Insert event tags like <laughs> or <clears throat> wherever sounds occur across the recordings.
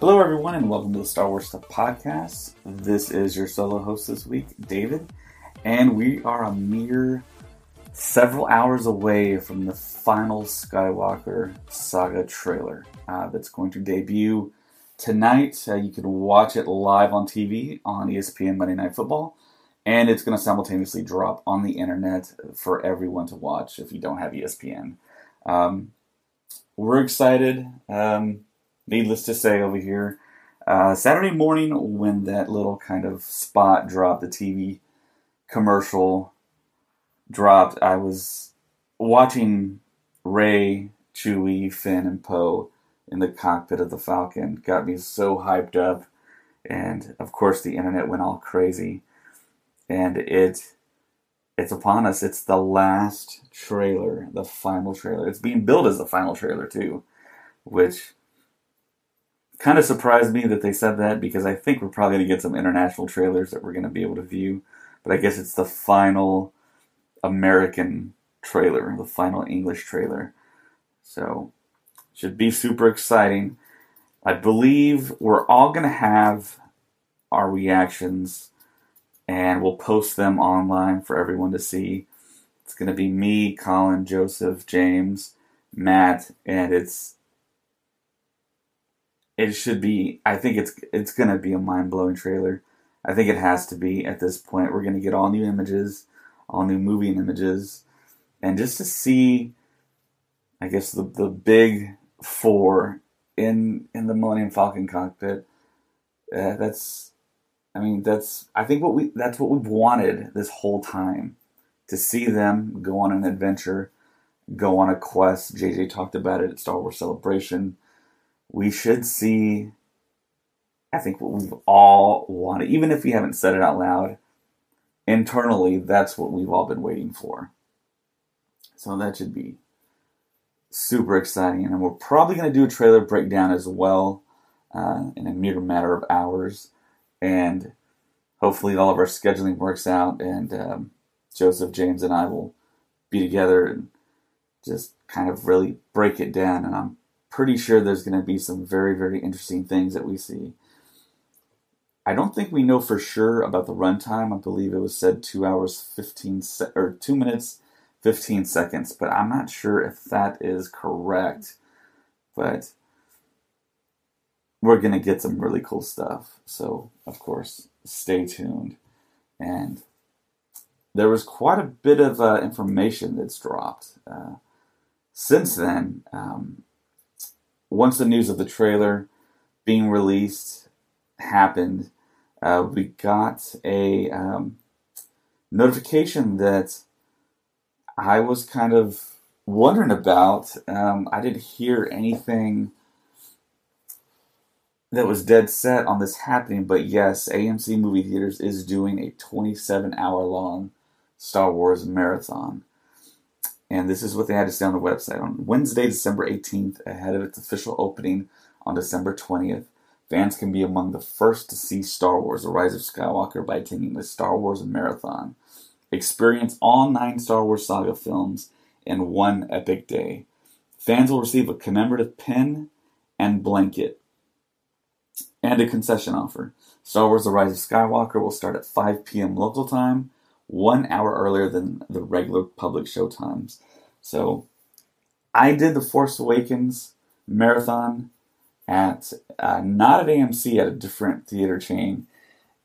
Hello, everyone, and welcome to the Star Wars Stuff Podcast. This is your solo host this week, David, and we are a mere several hours away from the final Skywalker saga trailer uh, that's going to debut tonight. Uh, you can watch it live on TV on ESPN Monday Night Football, and it's going to simultaneously drop on the internet for everyone to watch if you don't have ESPN. Um, we're excited. Um, needless to say, over here, uh, Saturday morning when that little kind of spot dropped, the TV commercial dropped, I was watching Rey, Chewie, Finn, and Poe in the cockpit of the Falcon. Got me so hyped up, and of course the internet went all crazy. And it, it's upon us. It's the last trailer, the final trailer. It's being billed as the final trailer too, which kind of surprised me that they said that because I think we're probably going to get some international trailers that we're going to be able to view. But I guess it's the final American trailer, the final English trailer. So, should be super exciting. I believe we're all going to have our reactions and we'll post them online for everyone to see. It's going to be me, Colin, Joseph, James, Matt, and it's it should be. I think it's it's to be a mind blowing trailer. I think it has to be at this point. We're to get all new images, all new movie images, and just to see, I guess the the big four in in the Millennium Falcon cockpit. Uh, that's, I mean, that's I think what we that's what we've wanted this whole time, to see them go on an adventure, go on a quest. JJ talked about it at Star Wars Celebration we should see, I think, what we've all wanted, even if we haven't said it out loud. Internally, that's what we've all been waiting for. So that should be super exciting. And we're probably going to do a trailer breakdown as well uh, in a mere matter of hours. And hopefully, all of our scheduling works out, and um, Joseph, James, and I will be together and just kind of really break it down. And I'm pretty sure there's going to be some very, very interesting things that we see. I don't think we know for sure about the runtime. I believe it was said two hours, 15 se- or two minutes, 15 seconds, but I'm not sure if that is correct. But we're going to get some really cool stuff. So, of course, stay tuned. And there was quite a bit of uh, information that's dropped. Uh, since then, um, once the news of the trailer being released happened, uh, we got a um, notification that I was kind of wondering about. Um, I didn't hear anything that was dead set on this happening, but yes, AMC Movie Theaters is doing a 27 hour long Star Wars marathon. And this is what they had to say on the website. On Wednesday, December 18th, ahead of its official opening on December 20th, fans can be among the first to see Star Wars The Rise of Skywalker by attending the Star Wars Marathon. Experience all nine Star Wars saga films in one epic day. Fans will receive a commemorative pin and blanket and a concession offer. Star Wars The Rise of Skywalker will start at 5 p.m. local time one hour earlier than the regular public show times. So I did the Force Awakens marathon at uh, not at AMC at a different theater chain,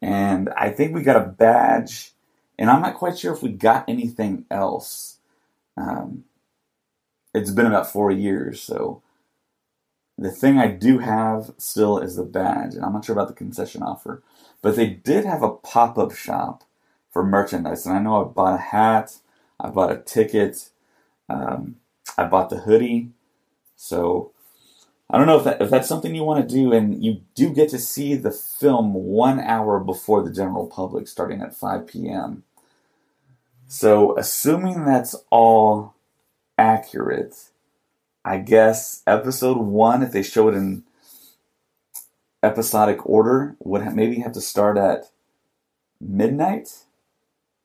and I think we got a badge, and I'm not quite sure if we got anything else. Um, it's been about four years, so the thing I do have still is the badge, and I'm not sure about the concession offer, but they did have a pop up shop for merchandise, and I know I bought a hat, I bought a ticket, um, I bought the hoodie, so I don't know if, that, if that's something you want to do, and you do get to see the film one hour before the general public, starting at 5 p.m. So, assuming that's all accurate, I guess episode one, if they show it in episodic order, would maybe have to start at midnight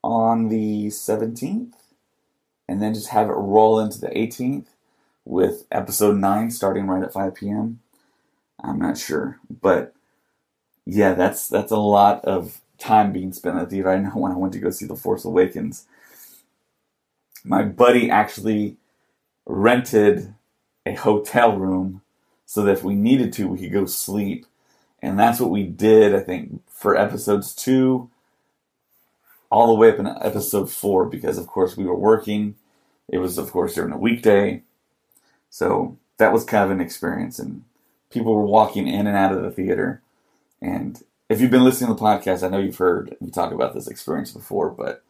on the 17th and then just have it roll into the 18th with episode 9 starting right at 5 p.m. I'm not sure, but yeah, that's that's a lot of time being spent at the theater. I know when I went to go see The Force Awakens, my buddy actually rented a hotel room so that if we needed to, we could go sleep. And that's what we did, I think, for episodes two, all the way up in episode four, because of course we were working. It was, of course, during a weekday. So that was kind of an experience. And people were walking in and out of the theater. And if you've been listening to the podcast, I know you've heard me talk about this experience before, but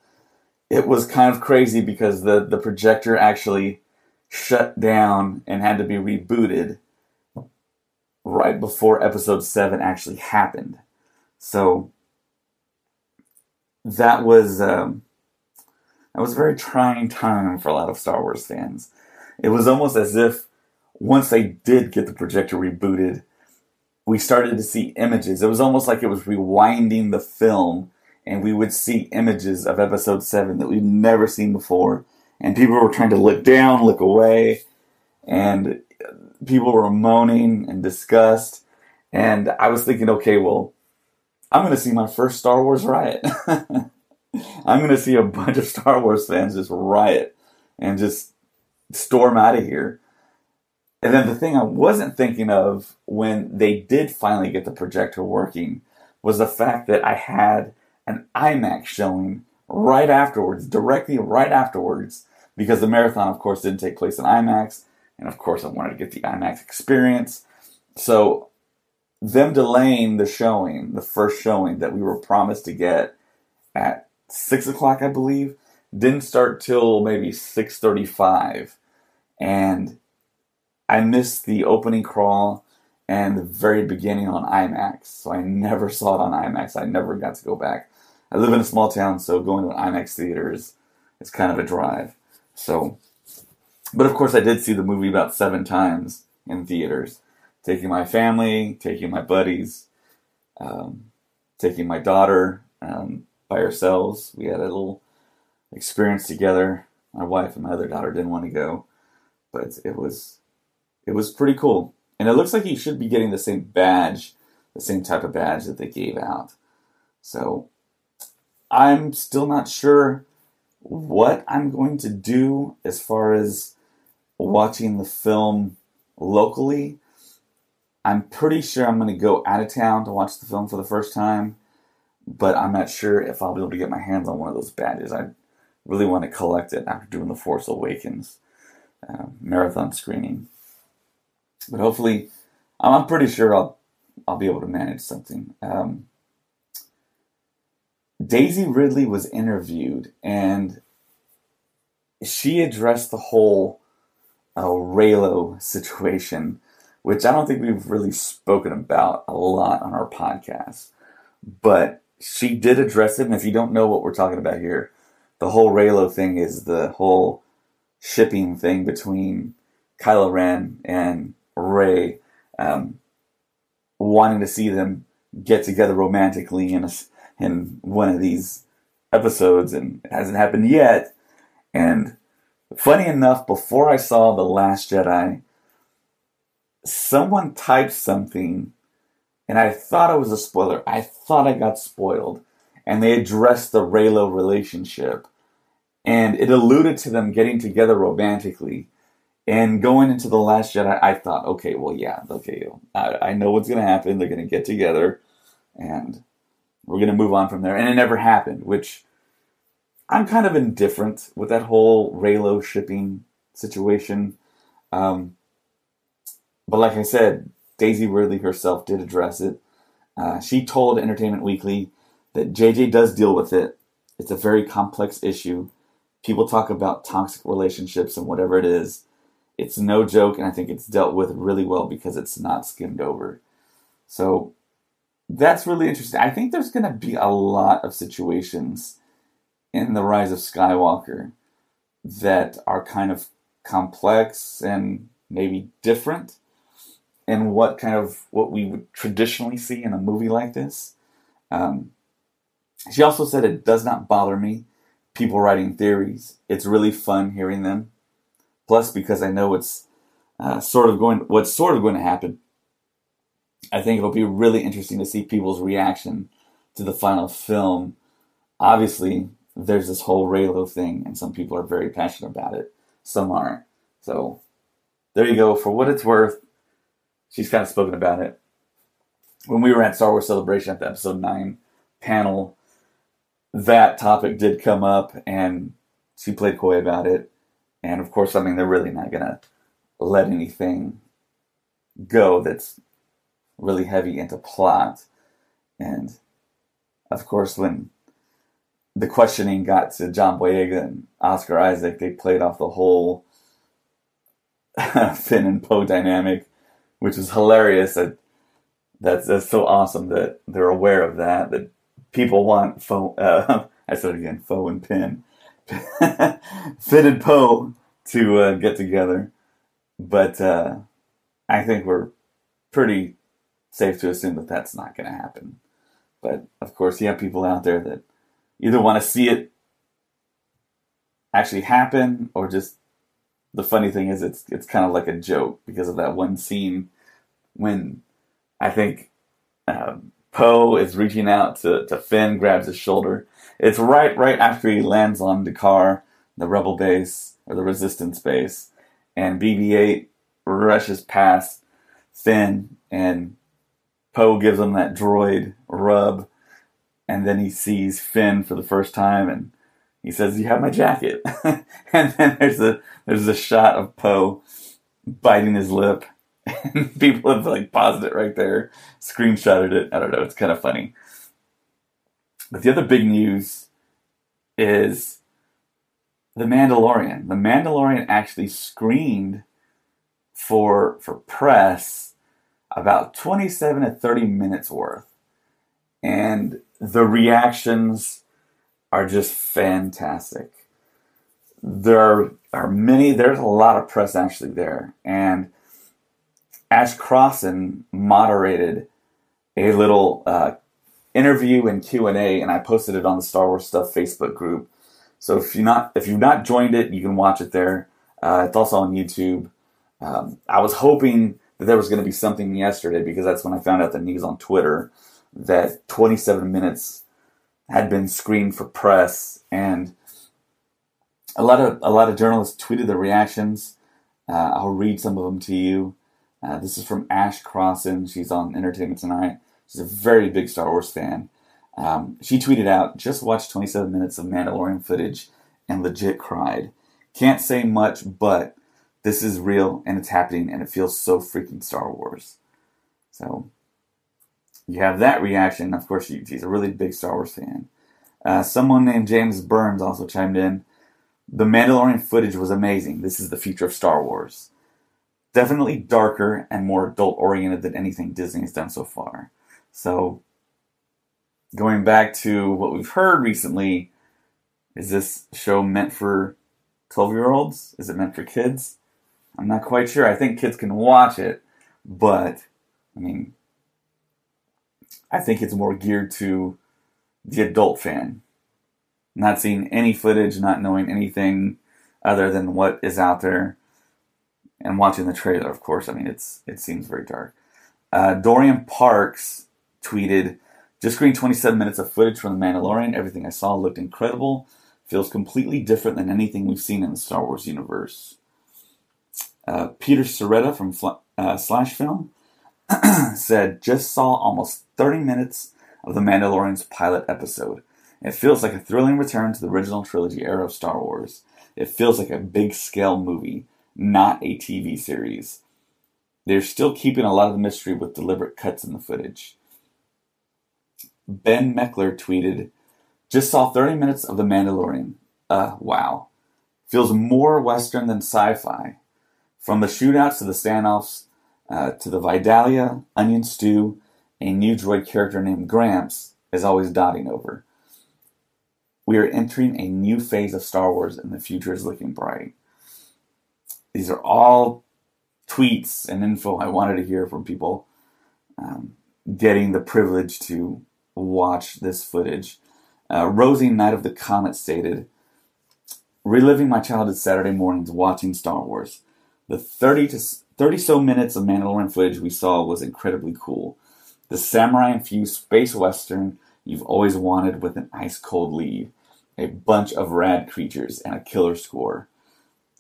it was kind of crazy because the, the projector actually shut down and had to be rebooted right before episode 7 actually happened. So that was um, that was a very trying time for a lot of Star Wars fans. It was almost as if once they did get the projector rebooted, we started to see images. It was almost like it was rewinding the film, and we would see images of episode 7 that we'd never seen before and people were trying to look down, look away, and people were moaning and disgust. And I was thinking, okay, well, I'm going to see my first Star Wars riot. <laughs> I'm going to see a bunch of Star Wars fans just riot and just storm out of here. And then the thing I wasn't thinking of when they did finally get the projector working was the fact that I had an IMAX showing right afterwards, directly right afterwards, because the marathon, of course, didn't take place in IMAX, and of course, I wanted to get the IMAX experience. So, them delaying the showing, the first showing that we were promised to get at six o'clock, I believe, didn't start till maybe six thirty-five, and I missed the opening crawl and the very beginning on IMAX. So I never saw it on IMAX. I never got to go back. I live in a small town, so going to an IMAX theater is, kind of a drive. So, but of course, I did see the movie about seven times in theaters, taking my family, taking my buddies, um, taking my daughter um, by ourselves. We had a little experience together. My wife and my other daughter didn't want to go, but it was it was pretty cool. And it looks like you should be getting the same badge, the same type of badge that they gave out. So I'm still not sure what I'm going to do as far as watching the film locally. I'm pretty sure I'm going to go out of town to watch the film for the first time, but I'm not sure if I'll be able to get my hands on one of those badges. I really want to collect it after doing the Force Awakens uh, marathon screening. But hopefully, I'm pretty sure I'll I'll be able to manage something. Um, Daisy Ridley was interviewed and she addressed the whole uh, Reylo situation, which I don't think we've really spoken about a lot on our podcast. But she did address it, and if you don't know what we're talking about here, the whole Reylo thing is the whole shipping thing between Kylo Ren and Rey, um, wanting to see them get together romantically in a in one of these episodes, and it hasn't happened yet. And funny enough, before I saw The Last Jedi, someone typed something, and I thought it was a spoiler. I thought I got spoiled. And they addressed the Reylo relationship. And it alluded to them getting together romantically. And going into The Last Jedi, I thought, okay, well, yeah, okay, I, I know what's going to happen. They're going to get together. And we're going to move on from there. And it never happened, which I'm kind of indifferent with that whole Reylo shipping situation. Um, but like I said, Daisy Ridley herself did address it. Uh, she told Entertainment Weekly that JJ does deal with it. It's a very complex issue. People talk about toxic relationships and whatever it is. It's no joke, and I think it's dealt with really well because it's not skimmed over. So that's really interesting. I think there's going to be a lot of situations in the Rise of Skywalker that are kind of complex and maybe different in what kind of what we would traditionally see in a movie like this. Um, she also said it does not bother me people writing theories. It's really fun hearing them. Plus, because I know it's uh, sort of going what's sort of going to happen. I think it'll be really interesting to see people's reaction to the final film. Obviously, there's this whole Reylo thing, and some people are very passionate about it. Some aren't. So there you go. For what it's worth, she's kind of spoken about it. When we were at Star Wars Celebration at the episode 9 panel, that topic did come up and she played coy about it. And of course, I mean, they're really not going to let anything go that's really heavy into plot. And of course, when the questioning got to John Boyega and Oscar Isaac, they played off the whole <laughs> Finn and Poe dynamic which is hilarious. That that's that's so awesome that they're aware of that. That people want foe. Uh, <laughs> I said again, foe and pin, <laughs> and Poe to uh, get together. But uh, I think we're pretty safe to assume that that's not going to happen. But of course, you have people out there that either want to see it actually happen or just the funny thing is it's it's kind of like a joke because of that one scene when I think um, Poe is reaching out to, to Finn, grabs his shoulder. It's right right after he lands on D'Qar, the rebel base or the resistance base, and BB-8 rushes past Finn, and Poe gives him that droid rub, and then he sees Finn for the first time, and he says, "You have my jacket." <laughs> and then there's a there's a shot of Poe biting his lip, <laughs> and people have like paused it right there, screenshotted it. I don't know. It's kind of funny. But the other big news is the Mandalorian. The Mandalorian actually screened for for press about 27 to 30 minutes worth. And the reactions are just fantastic. There are, many, there's a lot of press actually there. And Ash Crossan moderated a little uh, interview and Q&A, and I posted it on the Star Wars Stuff Facebook group. So if you're not if you've not joined it, you can watch it there. Uh, it's also on YouTube. Um, I was hoping that there was going to be something yesterday because that's when I found out the news on Twitter that 27 minutes had been screened for press, and a lot of a lot of journalists tweeted their reactions. Uh, I'll read some of them to you. Uh, this is from Ash Crossan. She's on Entertainment Tonight. She's a very big Star Wars fan. Um, she tweeted out, "Just watched 27 minutes of Mandalorian footage and legit cried. Can't say much, but this is real and it's happening, and it feels so freaking Star Wars." So you have that reaction. Of course, she's a really big Star Wars fan. Uh, someone named James Burns also chimed in. The Mandalorian footage was amazing. This is the future of Star Wars. Definitely darker and more adult oriented than anything Disney has done so far. So, going back to what we've heard recently, is this show meant for 12 year olds? Is it meant for kids? I'm not quite sure. I think kids can watch it, but I mean, I think it's more geared to the adult fan. Not seeing any footage, not knowing anything other than what is out there, and watching the trailer, of course. I mean, it's it seems very dark. Uh, Dorian Parks tweeted, "Just screened 27 minutes of footage from The Mandalorian. Everything I saw looked incredible. Feels completely different than anything we've seen in the Star Wars universe." Uh, Peter Sciretta from uh, Slash Film <clears throat> said, just saw almost 30 minutes of The Mandalorian's pilot episode. It feels like a thrilling return to the original trilogy era of Star Wars. It feels like a big scale movie, not a TV series. they're still keeping a lot of the mystery with deliberate cuts in the footage. Ben Meckler tweeted, Just saw 30 minutes of The Mandalorian. Uh, wow. Feels more Western than sci fi. From the shootouts to the standoffs uh, to the Vidalia, onion stew, a new droid character named Gramps is always dotting over. We are entering a new phase of Star Wars and the future is looking bright. These are all tweets and info I wanted to hear from people um, getting the privilege to watch this footage. Uh, Rosie Knight of the Comet stated, Reliving my childhood Saturday mornings watching Star Wars. The 30 to 30 so minutes of Mandalorian footage we saw was incredibly cool. The samurai infused space western you've always wanted with an ice cold lead, a bunch of rad creatures, and a killer score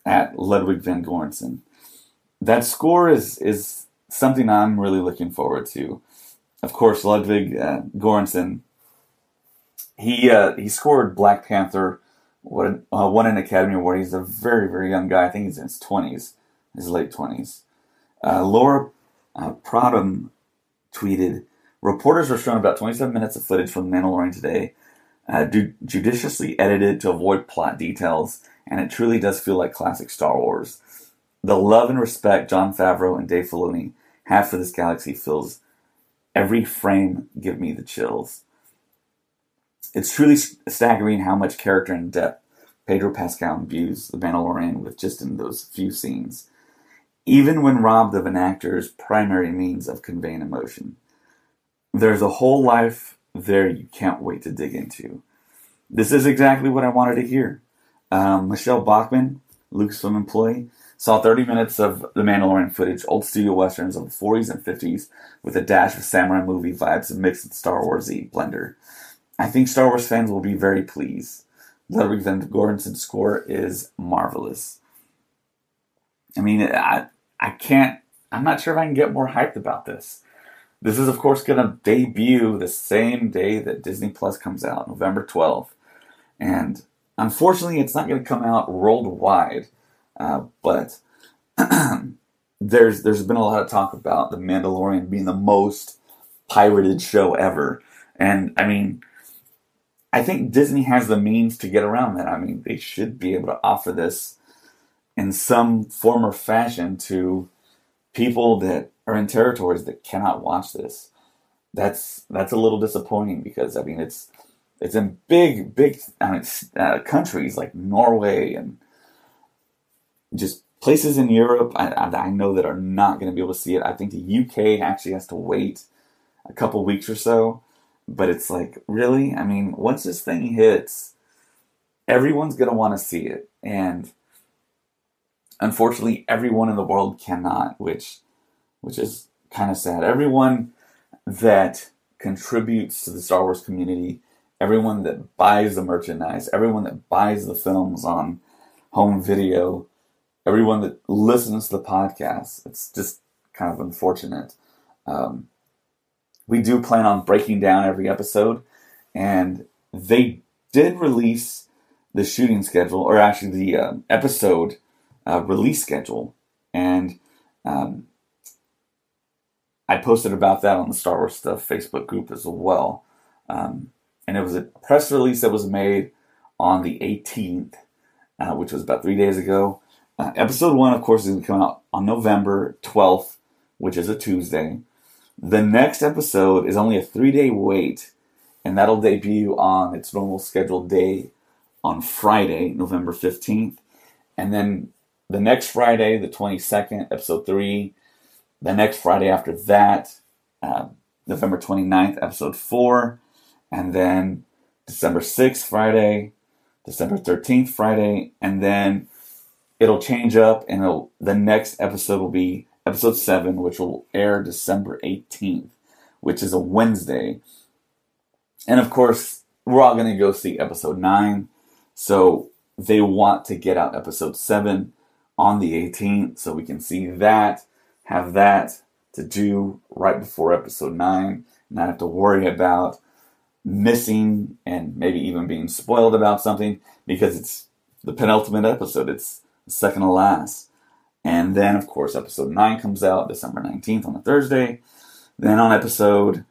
at Ludwig van Göransson. That score is is something I'm really looking forward to. Of course, Ludwig uh, Göransson. He uh, he scored Black Panther, what uh, won an Academy Award. He's a very very young guy. I think he's in his twenties, his late twenties. Uh, Laura uh, tweeted, "Reporters were shown about 27 minutes of footage from The Mandalorian today, uh, judiciously edited to avoid plot details, and it truly does feel like classic Star Wars. The love and respect Jon Favreau and Dave Filoni have for this galaxy fills every frame give me the chills. It's truly staggering how much character and depth Pedro Pascal imbues the Mandalorian with just in those few scenes even when robbed of an actor's primary means of conveying emotion. There's a whole life there you can't wait to dig into. This is exactly what I wanted to hear. Um, Michelle Bachman, Lucasfilm employee, saw 30 minutes of the Mandalorian footage, old studio westerns of the 40s and 50s, with a dash of samurai movie vibes mixed with Star Warsy blender. I think Star Wars fans will be very pleased. Ludwig van Göransson's score is marvelous. I mean, I, I can't, I'm not sure if I can get more hyped about this. This is, of course, going to debut the same day that Disney Plus comes out, November 12th. And unfortunately, it's not going to come out worldwide. Uh, but <clears throat> there's there's been a lot of talk about The Mandalorian being the most pirated show ever. And I mean, I think Disney has the means to get around that. I mean, they should be able to offer this in some form or fashion to people that are in territories that cannot watch this. That's that's a little disappointing because I mean it's it's in big big I mean, uh, countries like Norway and just places in Europe I, I know that are not going to be able to see it. I think the UK actually has to wait a couple weeks or so, but it's like really, I mean, once this thing hits, everyone's going to want to see it, and unfortunately, everyone in the world cannot, which which is kind of sad. Everyone that contributes to the Star Wars community, everyone that buys the merchandise, everyone that buys the films on home video, everyone that listens to the podcast. It's just kind of unfortunate. Um, we do plan on breaking down every episode, and they did release the shooting schedule, or actually the uh, episode uh, release schedule, and um, I posted about that on the Star Wars Stuff Facebook group as well. Um, and it was a press release that was made on the 18th, uh, which was about three days ago. Uh, episode one, of course, is going to come out on November 12th, which is a Tuesday. The next episode is only a three day wait, and that'll debut on its normal scheduled day on Friday, November 15th. And then the next Friday, the 22nd, episode 3. The next Friday after that, uh, November 29th, episode 4. And then December 6th, Friday. December 13th, Friday. And then it'll change up, and the next episode will be episode 7, which will air December 18th, which is a Wednesday. And of course, we're all going to go see episode 9. So they want to get out episode 7 on the 18th, so we can see that, have that to do right before episode 9, not have to worry about missing and maybe even being spoiled about something because it's the penultimate episode, it's second to last. And then, of course, episode 9 comes out December 19th on a Thursday. Then on episode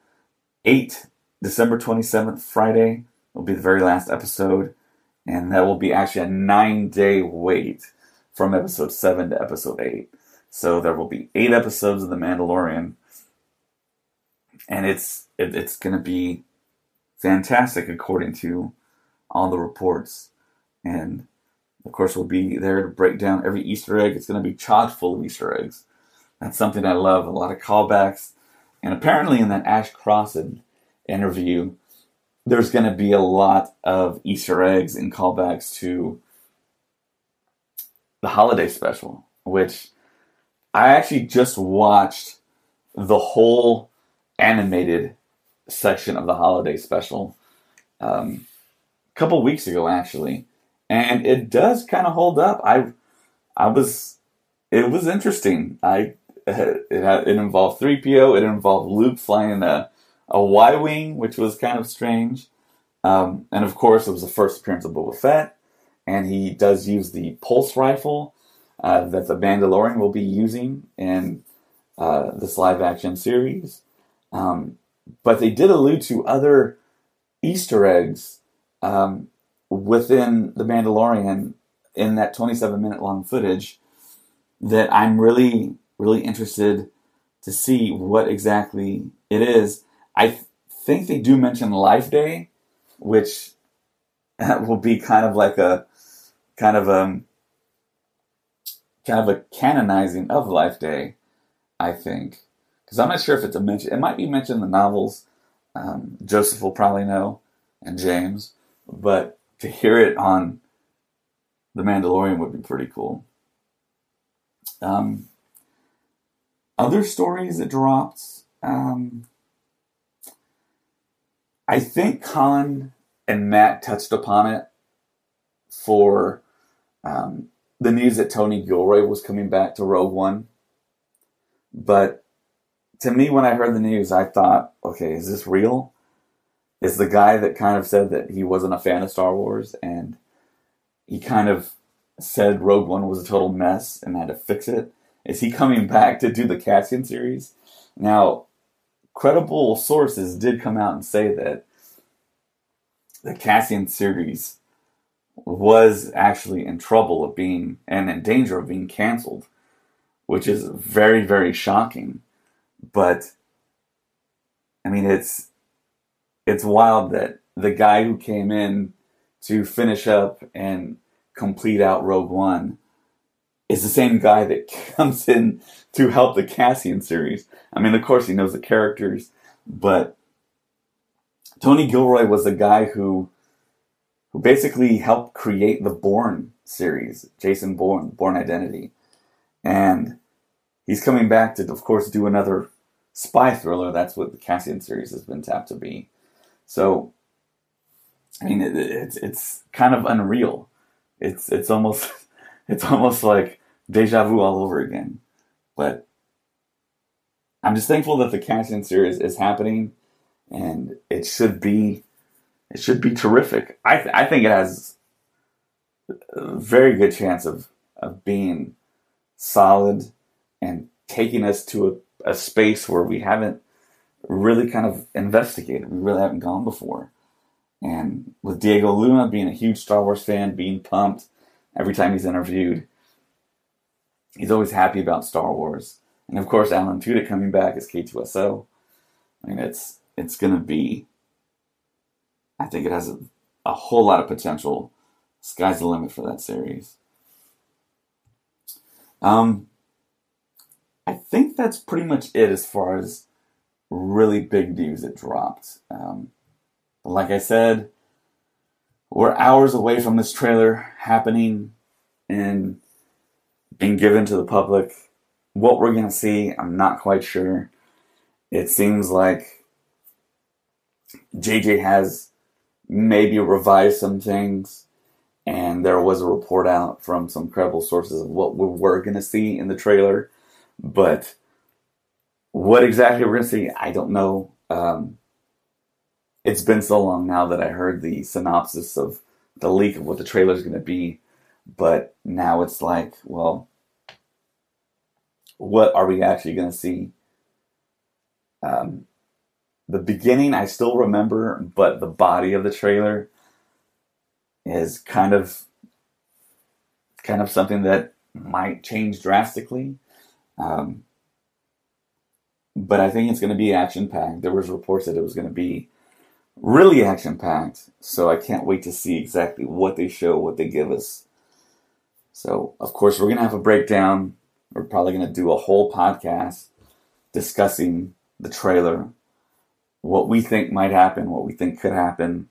8, December 27th, Friday, will be the very last episode. And that will be actually a nine day wait from episode 7 to episode 8. So there will be eight episodes of The Mandalorian. And it's it, it's going to be fantastic according to all the reports. And of course, we'll be there to break down every Easter egg. It's going to be chock full of Easter eggs. That's something I love. A lot of callbacks. And apparently, in that Ash Crossan interview, there's going to be a lot of Easter eggs and callbacks to the holiday special, which I actually just watched the whole animated section of the holiday special um, a couple weeks ago, actually, and it does kind of hold up. I I was it was interesting. I it had, it involved three PO. It involved Luke flying a a Y wing, which was kind of strange. Um, and of course, it was the first appearance of Boba Fett, and he does use the pulse rifle uh, that the Mandalorian will be using in uh, this live action series. Um, but they did allude to other Easter eggs um, within the Mandalorian in that 27 minute long footage that I'm really, really interested to see what exactly it is. I th- think they do mention Life Day, which <laughs> will be kind of like a kind of a um, kind of a canonizing of Life Day. I think because I'm not sure if it's a mention. It might be mentioned in the novels. Um, Joseph will probably know, and James, but to hear it on The Mandalorian would be pretty cool. Um, other stories that dropped. Um, I think Colin and Matt touched upon it for um, the news that Tony Gilroy was coming back to Rogue One. But to me, when I heard the news, I thought, okay, is this real? Is the guy that kind of said that he wasn't a fan of Star Wars and he kind of said Rogue One was a total mess and had to fix it? Is he coming back to do the Cassian series? Now, credible sources did come out and say that the Cassian series was actually in trouble of being and in danger of being canceled, which is very, very shocking. But I mean, it's it's wild that the guy who came in to finish up and complete out Rogue One is the same guy that <laughs> comes in to help the Cassian series. I mean, of course, he knows the characters, but Tony Gilroy was the guy who who basically helped create the Bourne series, Jason Bourne, Bourne Identity, and he's coming back to, of course, do another spy thriller. That's what the Cassian series has been tapped to be. So, I mean, it, it's it's kind of unreal. It's it's almost <laughs> it's almost like deja vu all over again. But I'm just thankful that the Cassian series is happening, and it should be it should be terrific. I th- I think it has a very good chance of of being solid and taking us to a, a space where we haven't really kind of investigated. We really haven't gone before. And with Diego Luna being a huge Star Wars fan, being pumped every time he's interviewed, he's always happy about Star Wars. And of course, Alan Tudyk coming back as K2SO. I mean, it's it's going to be. I think it has a, a whole lot of potential. Sky's the limit for that series. Um, I think that's pretty much it as far as really big news that dropped. Um, like I said, we're hours away from this trailer happening and being given to the public. What we're going to see, I'm not quite sure. It seems like JJ has maybe revised some things, and there was a report out from some credible sources of what we were going to see in the trailer. But what exactly we're going to see, I don't know. Um, it's been so long now that I heard the synopsis of the leak of what the trailer is going to be, but now it's like, well, what are we actually going to see? Um, the beginning I still remember, but the body of the trailer is kind of kind of something that might change drastically. Um, but I think it's going to be action packed. There was reports that it was going to be really action packed, so I can't wait to see exactly what they show, what they give us. So, of course, we're going to have a breakdown. We're probably going to do a whole podcast discussing the trailer, what we think might happen, what we think could happen.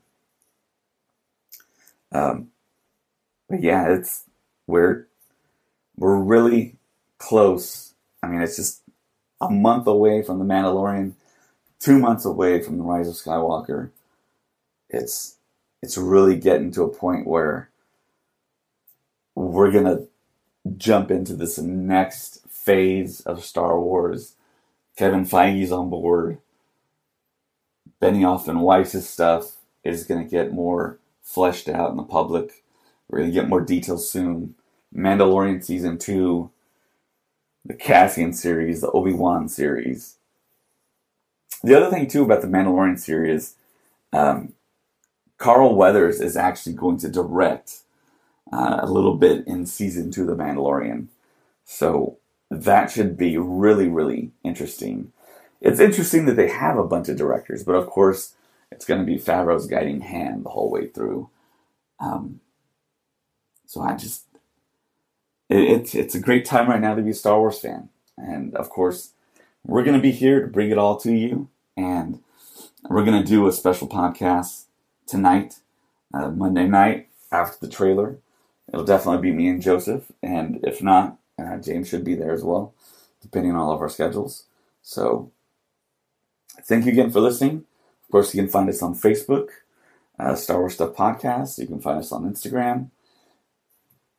Um, but yeah, it's we're we're really close. I mean, it's just a month away from the Mandalorian, two months away from the Rise of Skywalker. It's it's really getting to a point where we're gonna jump into this next phase of Star Wars. Kevin Feige's on board. Benioff and Weiss's stuff is going to get more fleshed out in the public. We're going to get more details soon. Mandalorian season two, the Cassian series, the Obi Wan series. The other thing too about the Mandalorian series, um, Carl Weathers is actually going to direct uh, a little bit in season two of The Mandalorian. So that should be really, really interesting. It's interesting that they have a bunch of directors, but of course, it's going to be Favreau's guiding hand the whole way through. Um, so I just, it, it's it's a great time right now to be a Star Wars fan, and of course, we're going to be here to bring it all to you, and we're going to do a special podcast tonight, uh, Monday night after the trailer. It'll definitely be me and Joseph, and if not, uh, James should be there as well, depending on all of our schedules. So, thank you again for listening. Of course, you can find us on Facebook, uh, Star Wars Stuff Podcast. You can find us on Instagram,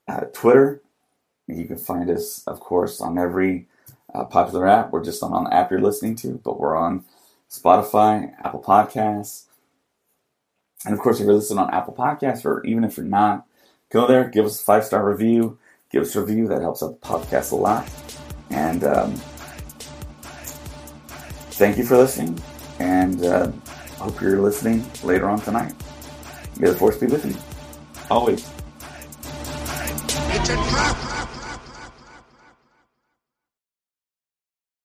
uh, Twitter. You can find us, of course, on every uh, popular app. We're just not on the app you're listening to, but we're on Spotify, Apple Podcasts. And of course, if you're listening on Apple Podcasts, or even if you're not, go there, give us a five star review, give us a review. That helps out the podcast a lot. And um, thank you for listening. And uh, hope you're listening later on tonight. May the force be with you. Always. It's a trap!